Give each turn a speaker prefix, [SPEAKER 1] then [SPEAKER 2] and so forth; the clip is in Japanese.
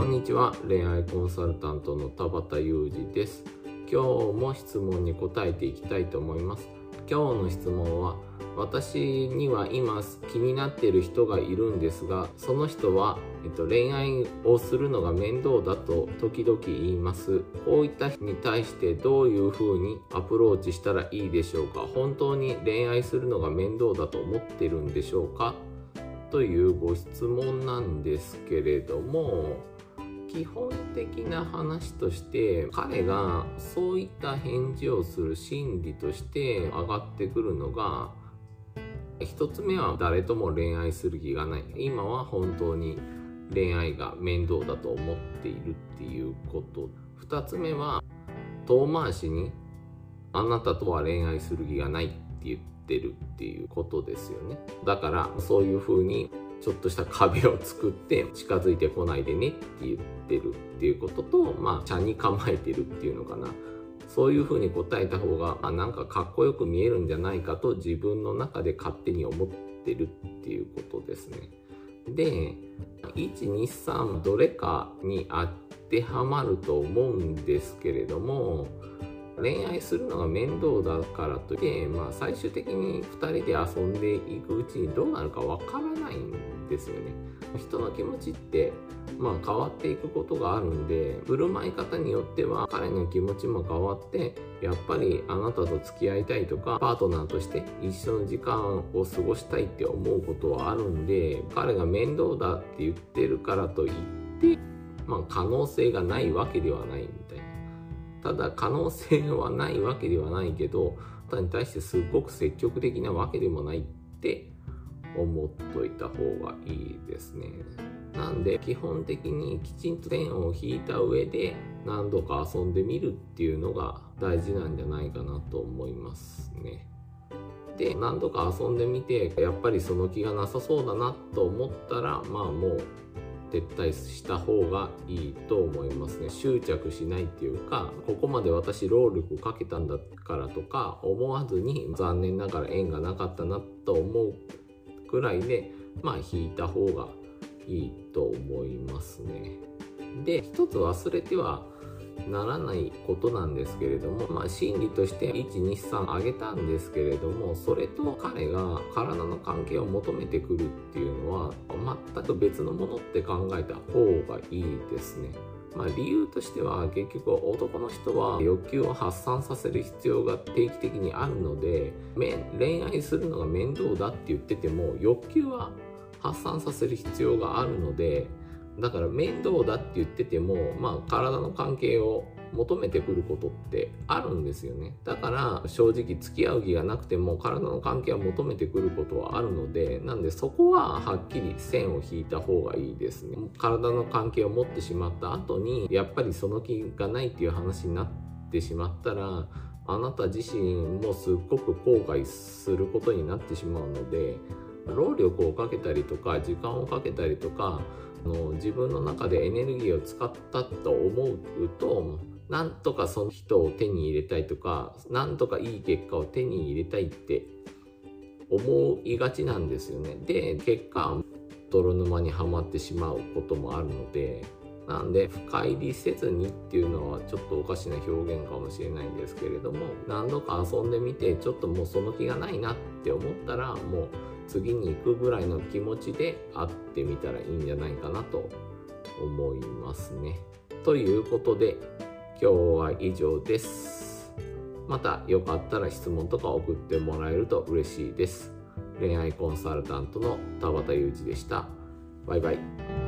[SPEAKER 1] こんにちは。恋愛コンサルタントの田畑裕二です。今日も質問に答えていきたいと思います。今日の質問は私には今気になっている人がいるんですがその人は、えっと、恋愛をするのが面倒だと時々言います。こういった人に対してどういう風にアプローチしたらいいでしょうか。本当に恋愛するのが面倒だと思ってるんでしょうか。というご質問なんですけれども基本的な話として彼がそういった返事をする心理として上がってくるのが一つ目は誰とも恋愛する気がない。今は本当に恋愛が面倒だと思っているっていうこと。二つ目は遠回しにあなたとは恋愛する気がないって言ってるっていうことですよね。だからそういうふうにちょっとした壁を作って近づいてこないでねって言ってるっていうことと、まあ、茶に構えてるっていうのかな。そういうふうに答えた方が、あ、なんかかっこよく見えるんじゃないかと自分の中で勝手に思ってるっていうことですね。で、1、2、3どれかに当てはまると思うんですけれども、恋愛するのが面倒だからといって、まあ、最終的に2人で遊んでいくうちにどうなるかわからないんですよね。人の気持ちって、まあ、変わっていくことがあるんで振る舞い方によっては彼の気持ちも変わってやっぱりあなたと付き合いたいとかパートナーとして一緒の時間を過ごしたいって思うことはあるんで彼が面倒だって言ってるからといって、まあ、可能性がないわけではないみたいな。ただ可能性はないわけではないけどあなたに対してすごく積極的なわけでもないって思っといた方がいいですね。なんで基本的にきちんと線を引いた上で何度か遊んでみるっていうのが大事なんじゃないかなと思いますね。で何度か遊んでみてやっぱりその気がなさそうだなと思ったらまあもう撤退した方がいいと思いますね。執着しないっていうかここまで私労力かけたんだからとか思わずに残念ながら縁がなかったなと思うくらいでまあ引いた方がいいと思いますね。で一つ忘れてはならないことなんですけれども、まあ、心理として123上げたんですけれどもそれと彼が体の関係を求めてくるっていうのは全く別のものって考えた方がいいですね。まあ、理由としては結局男の人は欲求を発散させる必要が定期的にあるので恋愛するのが面倒だって言ってても欲求は発散させる必要があるのでだから面倒だって言ってても、まあ、体の関係を求めてくることってあるんですよね。だから正直付き合う気がなくても体の関係を求めてくることはあるのでなんでそこははっきり線を引いた方がいいですね。体の関係を持ってしまった後にやっぱりその気がないっていう話になってしまったらあなた自身もすっごく後悔することになってしまうので労力をかけたりとか時間をかけたりとかの自分の中でエネルギーを使ったと思うとなんとかその人を手に入れたいとかなんとかいい結果を手に入れたいって思いがちなんですよね。で結果泥沼にはまってしまうこともあるのでなんで深入りせずにっていうのはちょっとおかしな表現かもしれないんですけれども何度か遊んでみてちょっともうその気がないなって思ったらもう次に行くぐらいの気持ちで会ってみたらいいんじゃないかなと思いますね。ということで今日は以上です。またよかったら質問とか送ってもらえると嬉しいです。恋愛コンサルタントの田畑裕二でした。バイバイ。